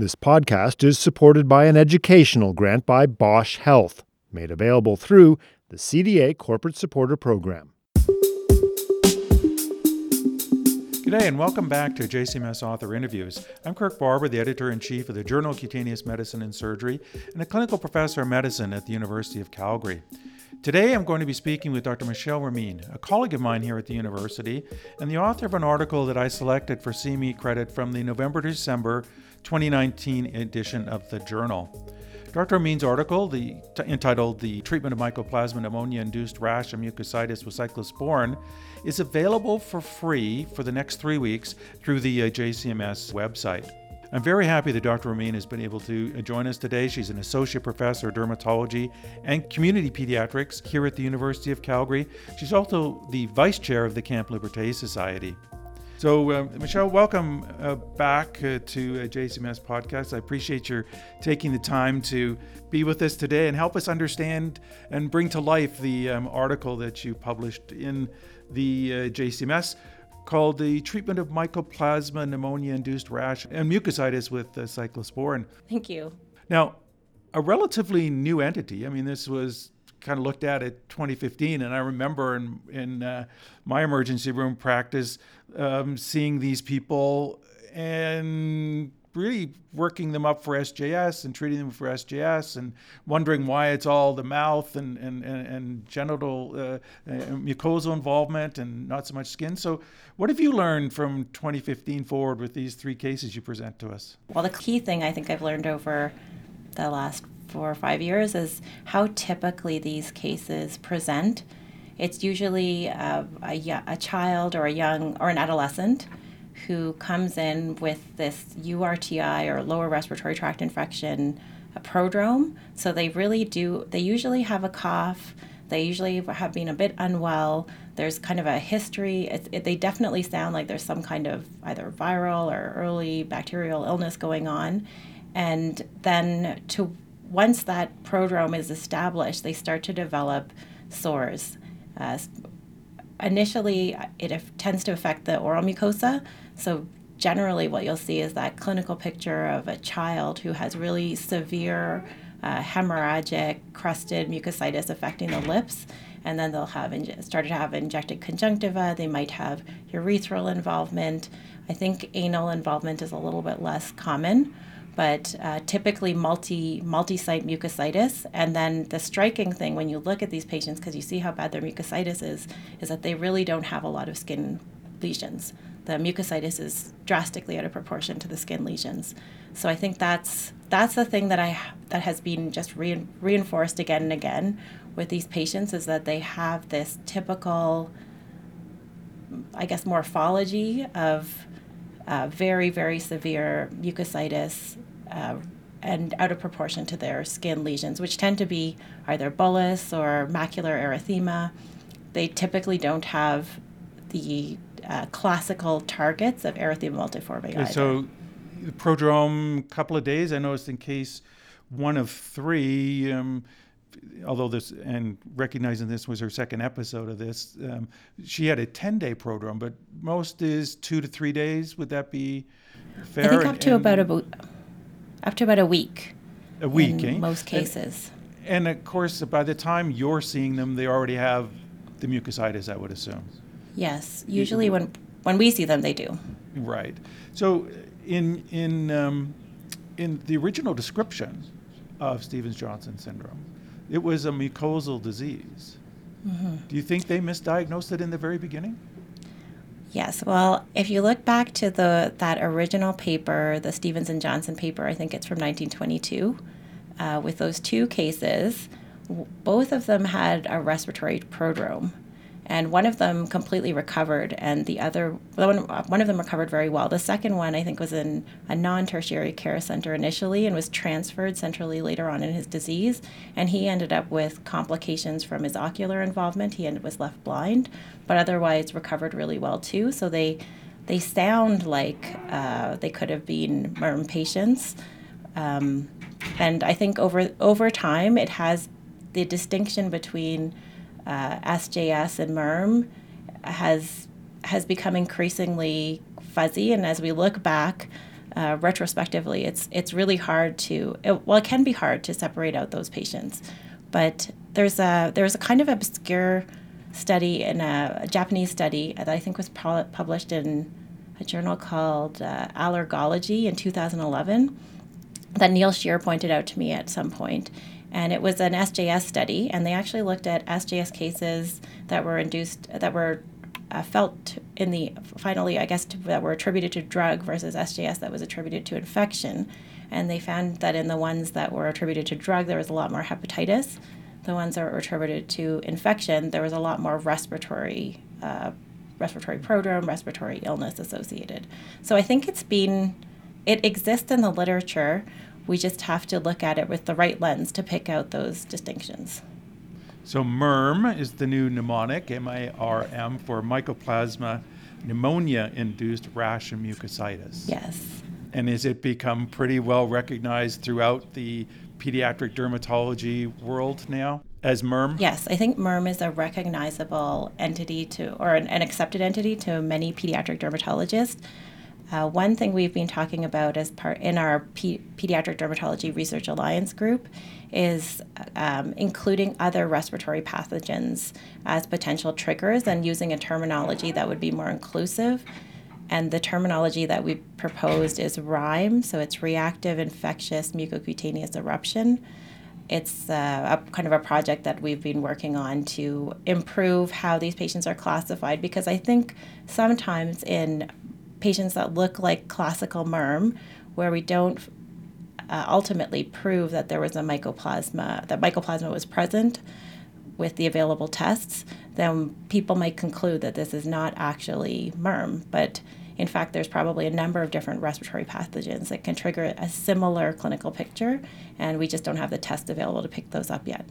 This podcast is supported by an educational grant by Bausch Health, made available through the CDA Corporate Supporter Program. G'day and welcome back to JCMS Author Interviews. I'm Kirk Barber, the editor in chief of the Journal of Cutaneous Medicine and Surgery and a clinical professor of medicine at the University of Calgary. Today I'm going to be speaking with Dr. Michele Ramien, a colleague of mine here at the university, and the author of an article that I selected for CME credit from the November December 2019 edition of the journal. Dr. Ramien's article, the, t- entitled The Treatment of Mycoplasma Pneumonia Induced Rash and Mucositis with Cyclosporin, is available for free for the next three weeks through the uh, JCMS website. I'm very happy that Dr. Ramien has been able to uh, join us today. She's an associate professor of dermatology and community pediatrics here at the University of Calgary. She's also the vice chair of the Camp Liberté Society. So, uh, Michele, welcome uh, back uh, to uh, JCMS Podcast. I appreciate your taking the time to be with us today and help us understand and bring to life the um, article that you published in the uh, JCMS called The Treatment of Mycoplasma Pneumonia Induced Rash and Mucositis with uh, Cyclosporin. Thank you. Now, a relatively new entity. I mean, this was kind of looked at it 2015, and I remember in in uh, my emergency room practice um, seeing these people and really working them up for SJS and treating them for SJS and wondering why it's all the mouth and, and, and, and genital uh, uh, mucosal involvement and not so much skin. So, what have you learned from 2015 forward with these three cases you present to us? Well, the key thing I think I've learned over the last four or five years is how typically these cases present. It's usually uh, a, a, a child or a young or an adolescent who comes in with this URTI or lower respiratory tract infection, a prodrome. So they really do, they usually have a cough. They usually have been a bit unwell. There's kind of a history. It, they definitely sound like there's some kind of either viral or early bacterial illness going on. And then to once that prodrome is established, they start to develop sores. Uh, initially, it tends to affect the oral mucosa. So, generally, what you'll see is that clinical picture of a child who has really severe uh, hemorrhagic crusted mucositis affecting the lips. And then they'll have started to have injected conjunctiva. They might have urethral involvement. I think anal involvement is a little bit less common but uh, typically multi multi-site mucositis. And then the striking thing when you look at these patients, because you see how bad their mucositis is, is that they really don't have a lot of skin lesions. The mucositis is drastically out of proportion to the skin lesions. So I think that's that's the thing that I that has been just re- reinforced again and again with these patients is that they have this typical, I guess, morphology of uh, very, very severe mucositis uh, and out of proportion to their skin lesions, which tend to be either bullous or macular erythema. They typically don't have the uh, classical targets of erythema multiforme. Okay, so, the prodrome, couple of days. I noticed in case one of three. Um, although this and recognizing this was her second episode of this, um, she had a 10 day prodrome, but most is two to three days. Would that be fair? I think up to and, about a, to about a week. A week, in eh? most cases. And, and, of course, by the time you're seeing them, they already have the mucositis, I would assume. Yes, usually when when we see them, they do. Right. So, in in um, in the original description of Stevens Johnson syndrome, it was a mucosal disease. Mm-hmm. Do you think they misdiagnosed it in the very beginning? Yes. Well, if you look back to the that original paper, the Stevens and Johnson paper, I think it's from 1922, uh, with those two cases, both of them had a respiratory prodrome and one of them completely recovered, and the other one, one of them recovered very well. The second one, I think, was in a non-tertiary care center initially and was transferred centrally later on in his disease, and he ended up with complications from his ocular involvement. He ended, was left blind, but otherwise recovered really well too. So they they sound like uh, they could have been MIRM patients. Um, and I think over over time, it has the distinction between uh, SJS and MIRM has has become increasingly fuzzy. And as we look back, uh, retrospectively, it's it's really hard to it, well, it can be hard to separate out those patients, but there's a there's a kind of obscure study in a, a Japanese study that I think was published in a journal called uh, Allergology in 2011 that Neil Shear pointed out to me at some point. And it was an SJS study, and they actually looked at SJS cases that were induced, that were uh, felt in the finally, I guess, to, that were attributed to drug versus SJS that was attributed to infection. And they found that in the ones that were attributed to drug, there was a lot more hepatitis. The ones that were attributed to infection, there was a lot more respiratory, uh, respiratory prodrome, respiratory illness associated. So I think it's been, it exists in the literature. We just have to look at it with the right lens to pick out those distinctions. So MIRM is the new mnemonic, M-I-R-M, for mycoplasma pneumonia-induced rash and mucositis. Yes. And has it become pretty well recognized throughout the pediatric dermatology world now as MIRM? Yes, I think MIRM is a recognizable entity to, or an, an accepted entity to many pediatric dermatologists. Uh, one thing we've been talking about as part in our P- Pediatric Dermatology Research Alliance group is um, including other respiratory pathogens as potential triggers and using a terminology that would be more inclusive. And the terminology that we proposed is RIME, so it's reactive infectious mucocutaneous eruption. It's uh, a kind of a project that we've been working on to improve how these patients are classified because I think sometimes in patients that look like classical MIRM, where we don't uh, ultimately prove that there was a mycoplasma, that mycoplasma was present with the available tests, then people might conclude that this is not actually MIRM. But in fact, there's probably a number of different respiratory pathogens that can trigger a similar clinical picture, and we just don't have the test available to pick those up yet.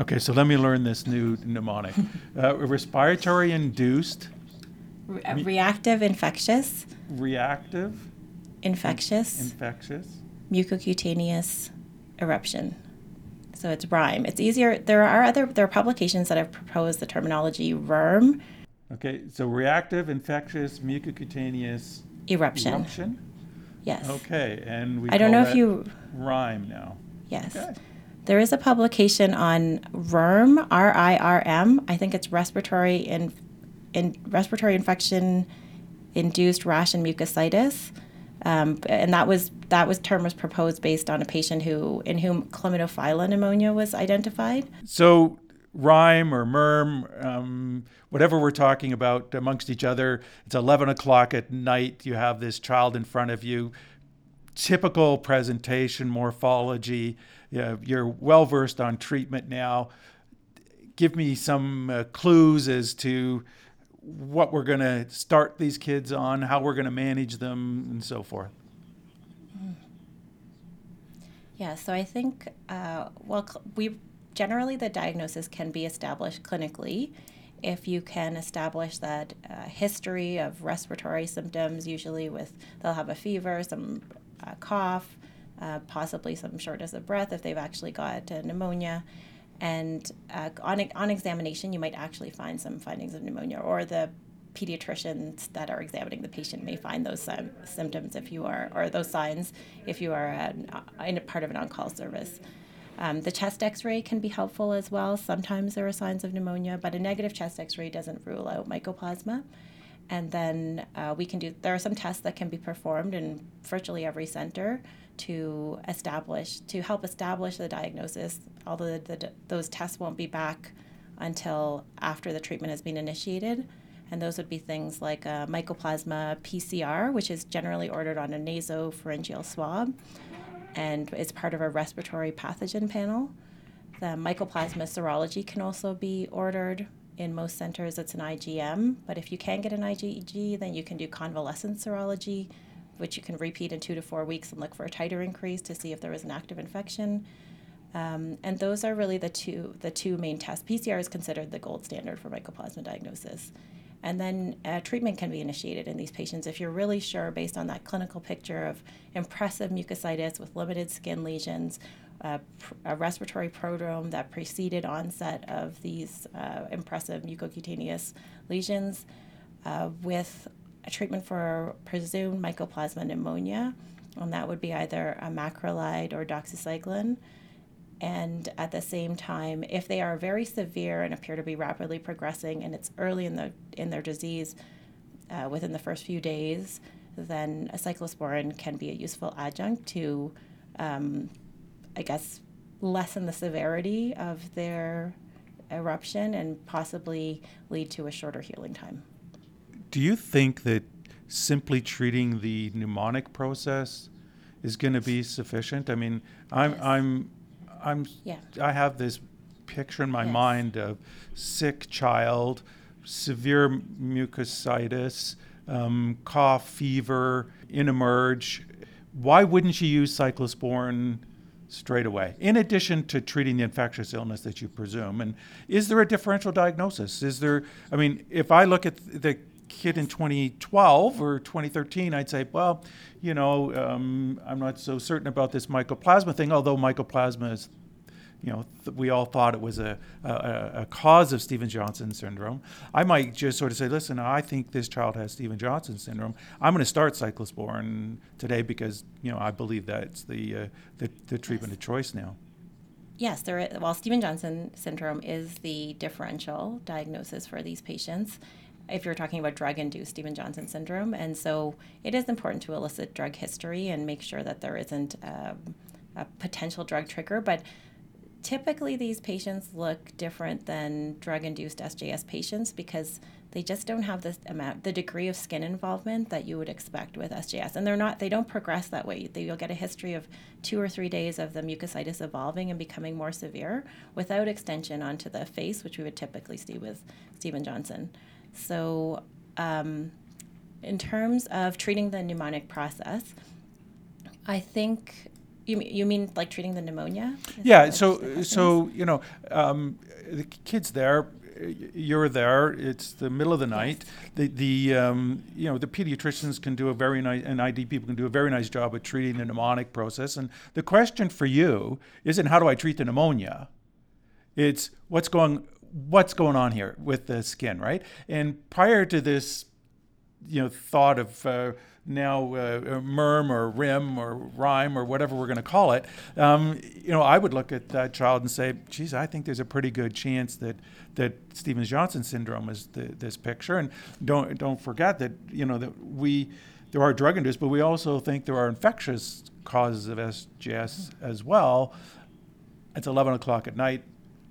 Okay, so let me learn this new mnemonic. uh, respiratory induced Re- reactive infectious, reactive, infectious, infectious, mucocutaneous eruption. So it's RIME. It's easier. There are other there are publications that have proposed the terminology RERM, Okay, so reactive, infectious, mucocutaneous eruption. eruption. Yes. Okay, and we I don't know if you. RIME now. Yes. Okay. There is a publication on RIRM, R I R M. I think it's respiratory in, in respiratory infection induced rash and mucositis. Um, and that was that was term was proposed based on a patient who in whom chlamydophila pneumonia was identified. So RIME or MIRM, um, whatever we're talking about amongst each other. It's 11 o'clock at night. You have this child in front of you. Typical presentation morphology. You're well versed on treatment now. Give me some uh, clues as to what we're going to start these kids on, how we're going to manage them, and so forth. Yeah, so I think, uh, well, we generally the diagnosis can be established clinically if you can establish that uh, history of respiratory symptoms, usually with they'll have a fever, some uh, cough, uh, possibly some shortness of breath if they've actually got pneumonia. And uh, on, on examination, you might actually find some findings of pneumonia, or the pediatricians that are examining the patient may find those sim- symptoms if you are, or those signs if you are an, in a part of an on call service. Um, the chest x ray can be helpful as well. Sometimes there are signs of pneumonia, but a negative chest x ray doesn't rule out mycoplasma. And then uh, we can do, there are some tests that can be performed in virtually every center to establish, to help establish the diagnosis, although the, the, those tests won't be back until after the treatment has been initiated. And those would be things like a mycoplasma PCR, which is generally ordered on a nasopharyngeal swab and is part of a respiratory pathogen panel. The mycoplasma serology can also be ordered. In most centers, it's an IgM, but if you can get an IgG, then you can do convalescent serology, which you can repeat in two to four weeks and look for a titer increase to see if there was an active infection. Um, and those are really the two the two main tests. PCR is considered the gold standard for mycoplasma diagnosis. And then uh, treatment can be initiated in these patients if you're really sure, based on that clinical picture of impressive mucositis with limited skin lesions, uh, pr- a respiratory prodrome that preceded onset of these uh, impressive mucocutaneous lesions, uh, with a treatment for presumed mycoplasma pneumonia. and that would be either a macrolide or doxycycline. And at the same time, if they are very severe and appear to be rapidly progressing, and it's early in the in their disease, uh, within the first few days, then a cyclosporin can be a useful adjunct to, um, I guess, lessen the severity of their eruption and possibly lead to a shorter healing time. Do you think that simply treating the pneumonic process is going to be sufficient? I mean, I'm Yes. I'm I'm Yeah. I have this picture in my Yes. mind of sick child, severe mucositis, um, cough, fever, in emerge. Why wouldn't you use cyclosporin straight away, in addition to treating the infectious illness that you presume? And is there a differential diagnosis? Is there, I mean, if I look at the kid in 2012 or 2013, I'd say, well, you know, um, I'm not so certain about this mycoplasma thing, although mycoplasma is you know, th- we all thought it was a, a, a cause of Stephen Johnson syndrome. I might just sort of say, listen, I think this child has Stephen Johnson syndrome. I'm going to start cyclosporin today because, you know, I believe that it's the, uh, the, the treatment of choice now. Yes, there is, well, Stephen Johnson syndrome is the differential diagnosis for these patients if you're talking about drug induced Stephen Johnson syndrome. And so it is important to elicit drug history and make sure that there isn't um, a potential drug trigger. But typically, these patients look different than drug induced SJS patients because they just don't have this amount, the degree of skin involvement that you would expect with SJS. And they're not, they don't progress that way. They, you'll get a history of two or three days of the mucositis evolving and becoming more severe without extension onto the face, which we would typically see with Stephen Johnson. So, um, in terms of treating the pneumonic process, I think you mean, you mean like treating the pneumonia? Is Yeah, so the question is? so you know, um, the kid's there, you're there. It's the middle of the night. The the um, you know the pediatricians can do a very nice and ID people can do a very nice job at treating the pneumonic process. And the question for you isn't how do I treat the pneumonia? It's what's going what's going on here with the skin, right? And prior to this you know thought of uh, now uh, MIRM or RIM or RIME or whatever we're going to call it, um, you know, I would look at that child and say, "Geez, I think there's a pretty good chance that that Stevens Johnson syndrome is the, this picture." And don't don't forget that you know that we there are drug induced, but we also think there are infectious causes of SJS as well. It's 11 o'clock at night.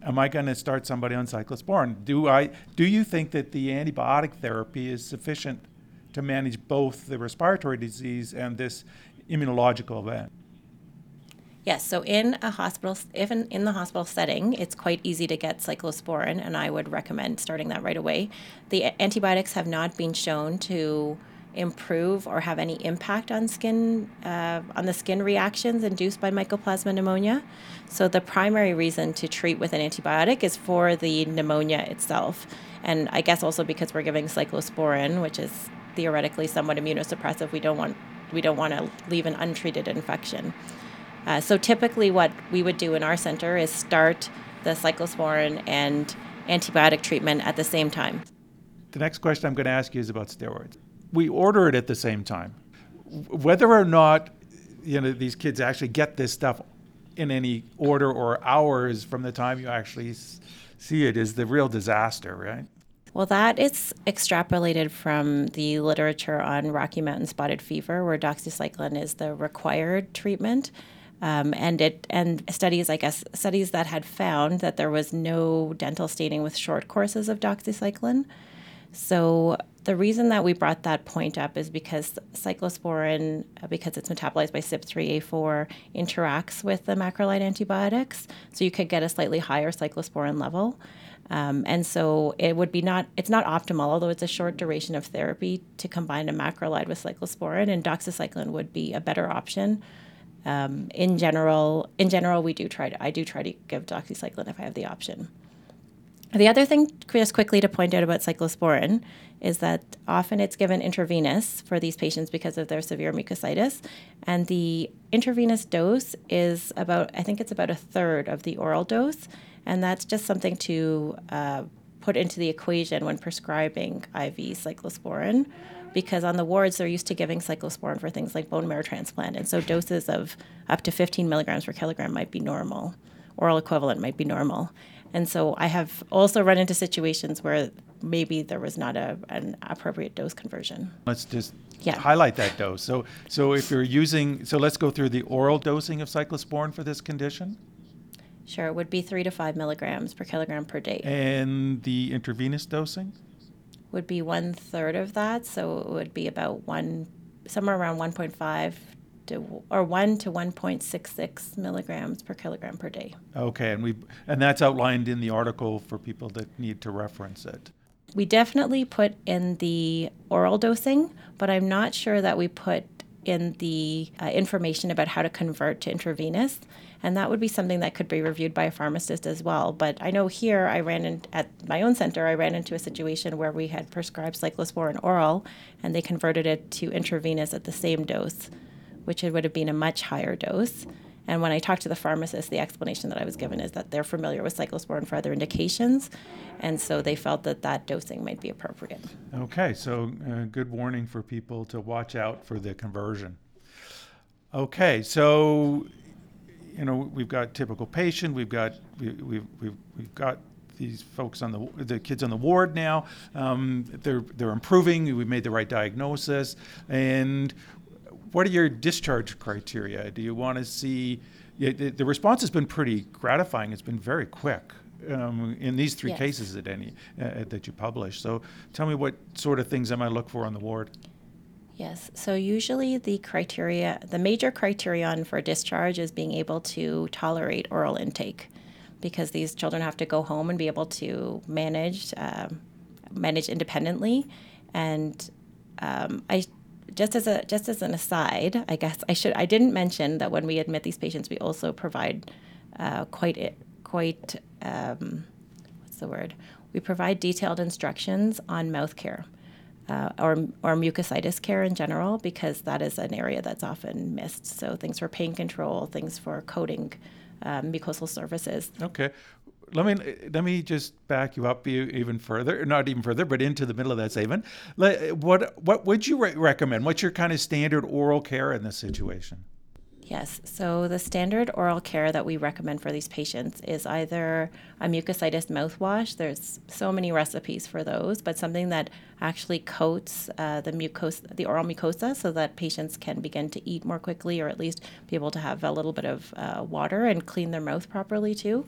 Am I going to start somebody on cyclosporin? Do I? Do you think that the antibiotic therapy is sufficient to manage both the respiratory disease and this immunological event? Yes, so in a hospital, if in, in the hospital setting, it's quite easy to get cyclosporin, and I would recommend starting that right away. The antibiotics have not been shown to improve or have any impact on skin uh, on the skin reactions induced by mycoplasma pneumonia. So the primary reason to treat with an antibiotic is for the pneumonia itself, and I guess also because we're giving cyclosporin, which is theoretically somewhat immunosuppressive. We don't want we don't want to leave an untreated infection. Uh, so typically, what we would do in our center is start the cyclosporin and antibiotic treatment at the same time. The next question I'm going to ask you is about steroids. We order it at the same time. Whether or not you know these kids actually get this stuff in any order or hours from the time you actually see it is the real disaster, right? Well, that is extrapolated from the literature on Rocky Mountain spotted fever, where doxycycline is the required treatment. Um, and it and studies, I guess, studies that had found that there was no dental staining with short courses of doxycycline. So the reason that we brought that point up is because cyclosporin, uh, because it's metabolized by CYP3A4, interacts with the macrolide antibiotics. So you could get a slightly higher cyclosporin level. Um, and so it would be not, it's not optimal, although it's a short duration of therapy to combine a macrolide with cyclosporin, and doxycycline would be a better option. Um, in general, in general, we do try to, I do try to give doxycycline if I have the option. The other thing, just quickly to point out about cyclosporin, is that often it's given intravenous for these patients because of their severe mucositis. And the intravenous dose is about, I think it's about a third of the oral dose. And that's just something to uh, put into the equation when prescribing IV cyclosporin because on the wards they're used to giving cyclosporin for things like bone marrow transplant, and so doses of up to 15 milligrams per kilogram might be normal. Oral equivalent might be normal. And so I have also run into situations where maybe there was not a, an appropriate dose conversion. Let's just Yeah. highlight that dose. So, so if you're using, so let's go through the oral dosing of cyclosporin for this condition Sure, it would be three to five milligrams per kilogram per day. and the intravenous dosing. would be one third of that, so it would be about one, somewhere around 1.5 to or 1 to 1.66 milligrams per kilogram per day. Okay, and we and that's outlined in the article for people that need to reference it. We definitely put in the oral dosing, but I'm not sure that we put in the uh, information about how to convert to intravenous. And that would be something that could be reviewed by a pharmacist as well. But I know here I ran in at my own center, I ran into a situation where we had prescribed cyclosporin oral and they converted it to intravenous at the same dose, which it would have been a much higher dose. And when I talked to the pharmacist, the explanation that I was given is that they're familiar with cyclosporin for other indications, and so they felt that that dosing might be appropriate. Okay, so uh, good warning for people to watch out for the conversion. Okay, so you know we've got typical patient, we've got we, we've, we've we've got these folks on the the kids on the ward now. Um, they're they're improving. We've made the right diagnosis, and what are your discharge criteria? Do you want to see? Yeah, the, the response has been pretty gratifying. It's been very quick um, in these three Yes. cases that any uh, that you published. So tell me what sort of things am I look for on the ward. Yes. So usually the criteria, the major criterion for discharge is being able to tolerate oral intake, because these children have to go home and be able to manage um, manage independently. And um, I just as a just as an aside, I guess I should I didn't mention that when we admit these patients, we also provide uh, quite quite um, what's the word? We provide detailed instructions on mouth care uh, or, or mucositis care in general, because that is an area that's often missed. So things for pain control, things for coating um, mucosal surfaces. Okay. Let me let me just back you up even further, not even further, but into the middle of that statement. What what would you re- recommend? What's your kind of standard oral care in this situation? Yes. So the standard oral care that we recommend for these patients is either a mucositis mouthwash. There's so many recipes for those, but something that actually coats uh, the mucosa, the oral mucosa, so that patients can begin to eat more quickly, or at least be able to have a little bit of uh, water and clean their mouth properly too.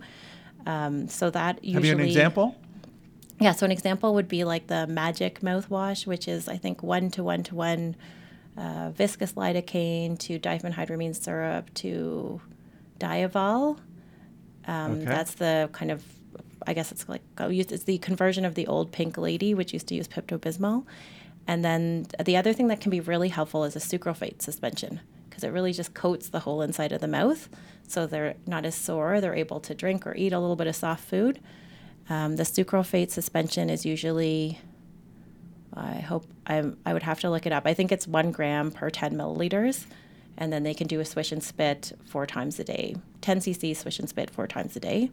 Um, so that usually. Have you an example? Yeah, so an example would be like the Magic mouthwash, which is I think one to one to one uh, viscous lidocaine to diphenhydramine syrup to Diovol. Um, Okay. That's the kind of, I guess it's like it's the conversion of the old Pink Lady, which used to use Pepto Bismol. And then the other thing that can be really helpful is a sucralfate suspension because it really just coats the whole inside of the mouth, so they're not as sore. They're able to drink or eat a little bit of soft food. Um, the sucralfate suspension is usually, I hope I'm, I would have to look it up. I think it's one gram per 10 milliliters, and then they can do a swish and spit four times a day, 10 cc swish and spit four times a day,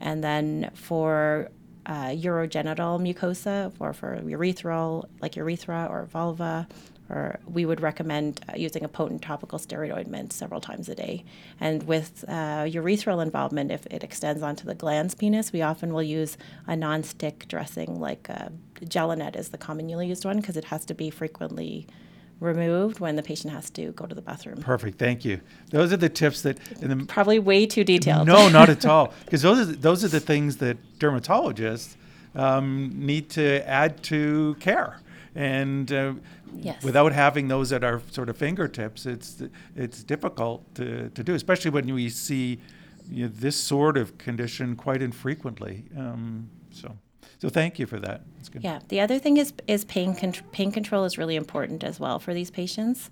and then for uh, urogenital mucosa or for urethral, like urethra or vulva, or we would recommend uh, using a potent topical steroid ointment several times a day. And with uh, urethral involvement, if it extends onto the glans penis, we often will use a non-stick dressing like uh, Jelonet is the commonly used one because it has to be frequently removed when the patient has to go to the bathroom. Perfect. Thank you. Those are the tips that. The, Probably way too detailed. no, not at all. Because those are the- those are the things that dermatologists um, need to add to care. And uh, Yes. without having those at our sort of fingertips, it's it's difficult to, to do, especially when we see you know, this sort of condition quite infrequently. Um, so, so thank you for that. That's good. Yeah. The other thing is is pain con- pain control is really important as well for these patients.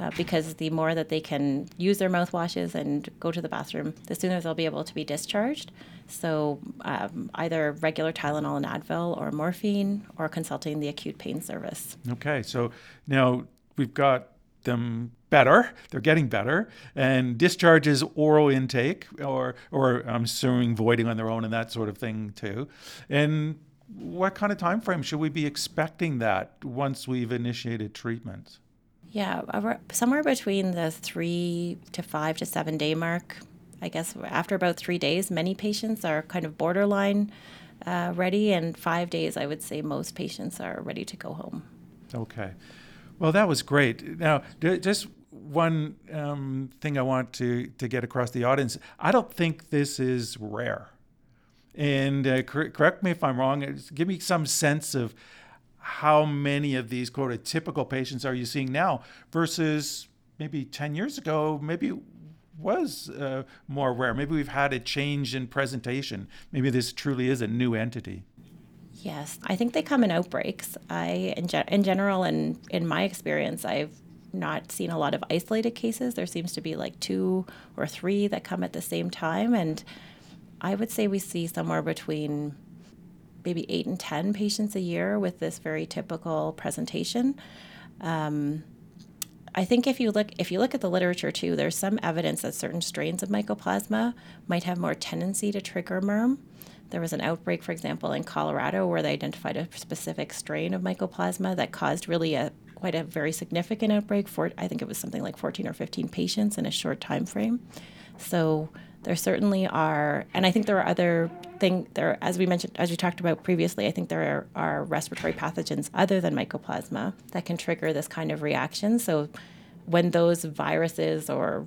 Uh, because the more that they can use their mouthwashes and go to the bathroom, the sooner they'll be able to be discharged. So, um, either regular Tylenol and Advil, or morphine, or consulting the acute pain service. Okay, so now we've got them better. They're getting better, and discharge is oral intake, or or I'm assuming voiding on their own and that sort of thing too. And what kind of time frame should we be expecting that once we've initiated treatment? Yeah, somewhere between the three to five to seven day mark. I guess after about three days, many patients are kind of borderline uh, ready, and five days, I would say most patients are ready to go home. Okay. Well, that was great. Now, just one um, thing I want to, to get across the audience I don't think this is rare. And uh, cor- correct me if I'm wrong, give me some sense of how many of these quote typical patients are you seeing now versus maybe 10 years ago, maybe was uh, more rare. Maybe we've had a change in presentation. Maybe this truly is a new entity. Yes, I think they come in outbreaks. I, in, ge- in general, and in my experience, I've not seen a lot of isolated cases. There seems to be like two or three that come at the same time, and I would say we see somewhere between maybe eight and 10 patients a year with this very typical presentation. Um, I think if you look if you look at the literature too, there's some evidence that certain strains of mycoplasma might have more tendency to trigger MIRM. There was an outbreak, for example, in Colorado where they identified a specific strain of mycoplasma that caused really a quite a very significant outbreak for I think it was something like 14 or 15 patients in a short time frame. So there certainly are, and I think there are other thing there as we mentioned as we talked about previously. I think there are, are respiratory pathogens other than mycoplasma that can trigger this kind of reaction. So when those viruses or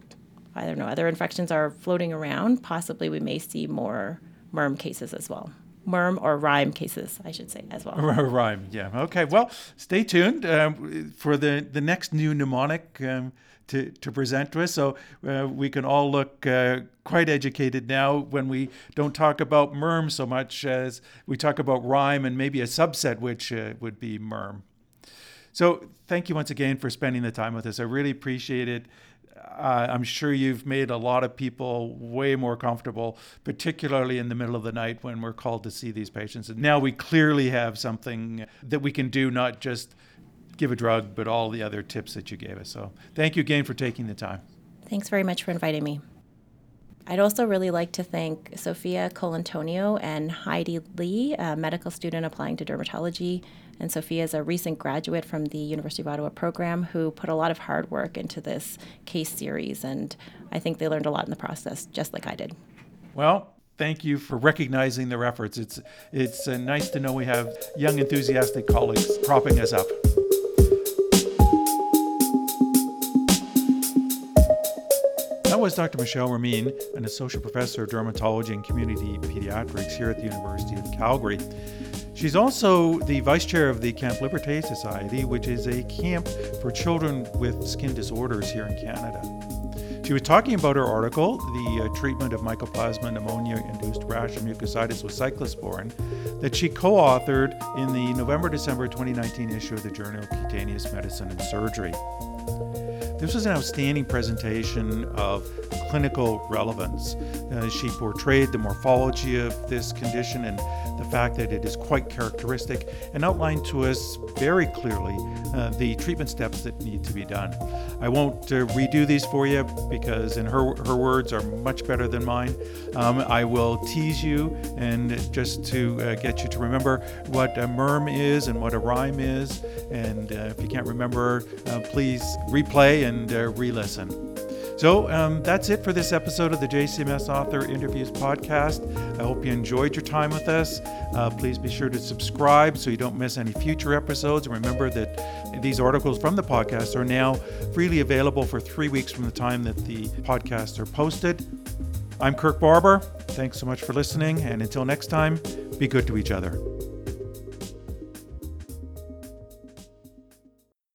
I don't know other infections are floating around, possibly we may see more MIRM cases as well. MIRM or RIME cases, I should say, as well. RIME, yeah. Okay, well, stay tuned um, for the, the next new mnemonic. Um, to, to present to us. So uh, we can all look uh, quite educated now when we don't talk about MIRM so much as we talk about RIME and maybe a subset, which uh, would be MIRM. So thank you once again for spending the time with us. I really appreciate it. Uh, I'm sure you've made a lot of people way more comfortable, particularly in the middle of the night when we're called to see these patients. And now we clearly have something that we can do, not just give a drug, but all the other tips that you gave us. So thank you again for taking the time. Thanks very much for inviting me. I'd also really like to thank Sophia Colantonio and Heidi Lee, a medical student applying to dermatology. And Sophia is a recent graduate from the University of Ottawa program who put a lot of hard work into this case series. And I think they learned a lot in the process, just like I did. Well, thank you for recognizing their efforts. It's, it's uh, nice to know we have young, enthusiastic colleagues propping us up. Was Dr. Michele Ramien, an associate professor of dermatology and community pediatrics here at the University of Calgary. She's also the vice chair of the Camp Liberté Society, which is a camp for children with skin disorders here in Canada. She was talking about her article, The uh, Treatment of Mycoplasma Pneumonia Induced Rash and Mucositis with Cyclosporin, that she co authored in the November December 2019 issue of the Journal of Cutaneous Medicine and Surgery. This was an outstanding presentation of clinical relevance. Uh, she portrayed the morphology of this condition and the fact that it is quite characteristic and outlined to us very clearly uh, the treatment steps that need to be done. I won't uh, redo these for you because, in her, her words, are much better than mine. Um, I will tease you and just to uh, get you to remember what a MIRM is and what a RIME is. And uh, if you can't remember, uh, please replay and re listen. So um, that's it for this episode of the JCMS Author Interviews podcast. I hope you enjoyed your time with us. Uh, please be sure to subscribe so you don't miss any future episodes. And remember that these articles from the podcast are now freely available for three weeks from the time that the podcasts are posted. I'm Kirk Barber. Thanks so much for listening. And until next time, be good to each other.